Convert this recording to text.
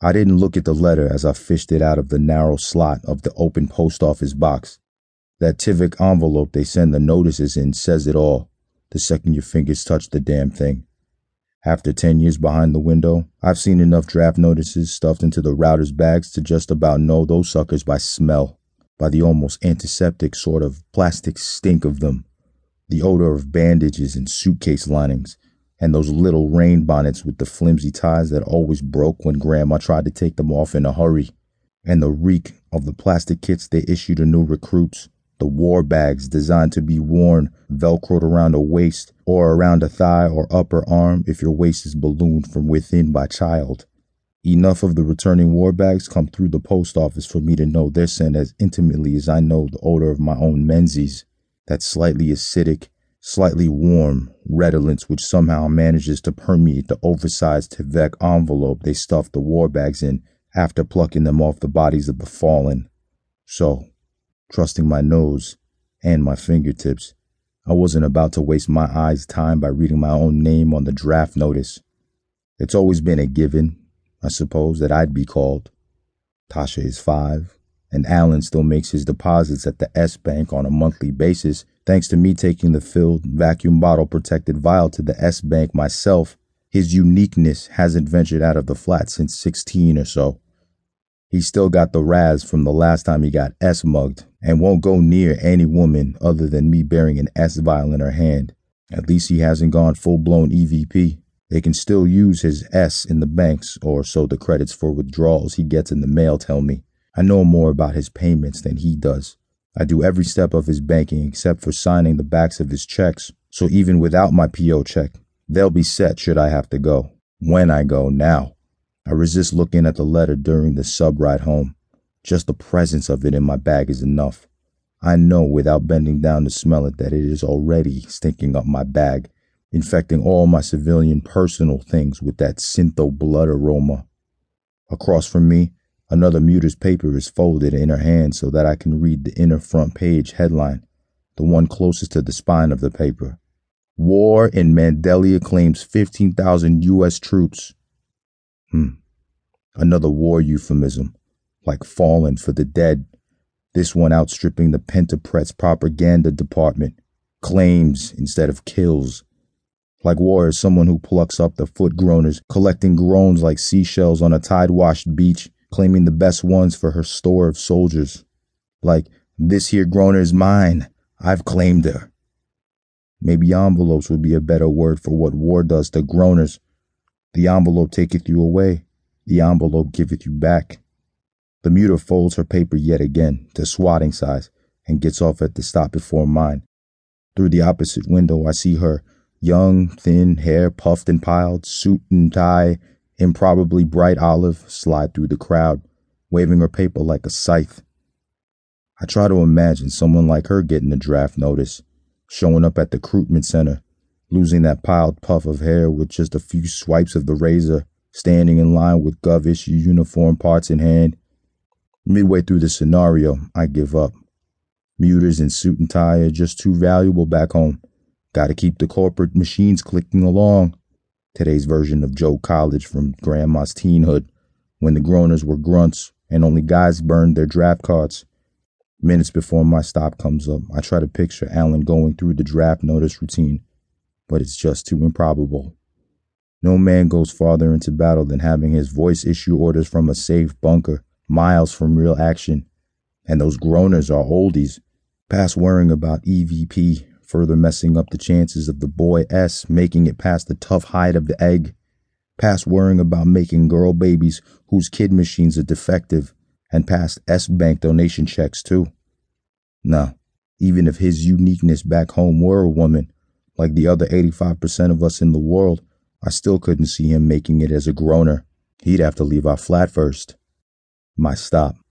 I didn't look at the letter as I fished it out of the narrow slot of the open post office box. That Tyvek envelope they send the notices in says it all the second your fingers touch the damn thing. After 10 years behind the window, I've seen enough draft notices stuffed into the router's bags to just about know those suckers by smell, by the almost antiseptic sort of plastic stink of them, the odor of bandages and suitcase linings, and those little rain bonnets with the flimsy ties that always broke when Grandma tried to take them off in a hurry, and the reek of the plastic kits they issued to new recruits, the war bags designed to be worn velcroed around a waist or around a thigh or upper arm if your waist is ballooned from within by child. Enough of the returning war bags come through the post office for me to know their scent as intimately as I know the odor of my own menses, that slightly acidic, slightly warm redolence which somehow manages to permeate the oversized Tyvek envelope they stuffed the war bags in after plucking them off the bodies of the fallen. So, trusting my nose and my fingertips, I wasn't about to waste my eyes' time by reading my own name on the draft notice. It's always been a given, I suppose, that I'd be called. Tasha is five, and Alan still makes his deposits at the S Bank on a monthly basis, thanks to me taking the filled vacuum bottle protected vial to the S Bank myself. His uniqueness hasn't ventured out of the flat since 16 or so. He still got the raz from the last time he got S mugged and won't go near any woman other than me bearing an S vial in her hand. At least he hasn't gone full blown EVP. They can still use his S in the banks, or so the credits for withdrawals he gets in the mail tell me. I know more about his payments than he does. I do every step of his banking except for signing the backs of his checks, so even without my PO check, they'll be set should I have to go. When I go now. I resist looking at the letter during the sub ride home. Just the presence of it in my bag is enough. I know without bending down to smell it that it is already stinking up my bag, infecting all my civilian personal things with that syntho blood aroma. Across from me, another muter's paper is folded in her hand so that I can read the inner front page headline, the one closest to the spine of the paper. War in Mandelia claims 15,000 U.S. troops. Hmm. Another war euphemism, like fallen for the dead. This one outstripping the Pentapress propaganda department. Claims instead of kills. Like war is someone who plucks up the foot groaners, collecting groans like seashells on a tide washed beach, claiming the best ones for her store of soldiers. Like, this here groaner is mine. I've claimed her. Maybe envelopes would be a better word for what war does to groaners the envelope taketh you away, the envelope giveth you back. The muter folds her paper yet again to swatting size and gets off at the stop before mine. Through the opposite window, I see her, young, thin, hair puffed and piled, suit and tie, improbably bright olive, slide through the crowd, waving her paper like a scythe. I try to imagine someone like her getting a draft notice, showing up at the recruitment center, losing that piled puff of hair with just a few swipes of the razor, standing in line with Gov issue uniform parts in hand. Midway through the scenario, I give up. Muters in suit and tie are just too valuable back home. Gotta keep the corporate machines clicking along. Today's version of Joe College from Grandma's teenhood, when the groaners were grunts and only guys burned their draft cards. Minutes before my stop comes up, I try to picture Alan going through the draft notice routine but it's just too improbable. No man goes farther into battle than having his voice issue orders from a safe bunker, miles from real action. And those groaners are oldies, past worrying about EVP, further messing up the chances of the boy S making it past the tough hide of the egg, past worrying about making girl babies whose kid machines are defective, and past S bank donation checks too. No, even if his uniqueness back home were a woman, like the other 85% of us in the world, I still couldn't see him making it as a groaner. He'd have to leave our flat first. My stop.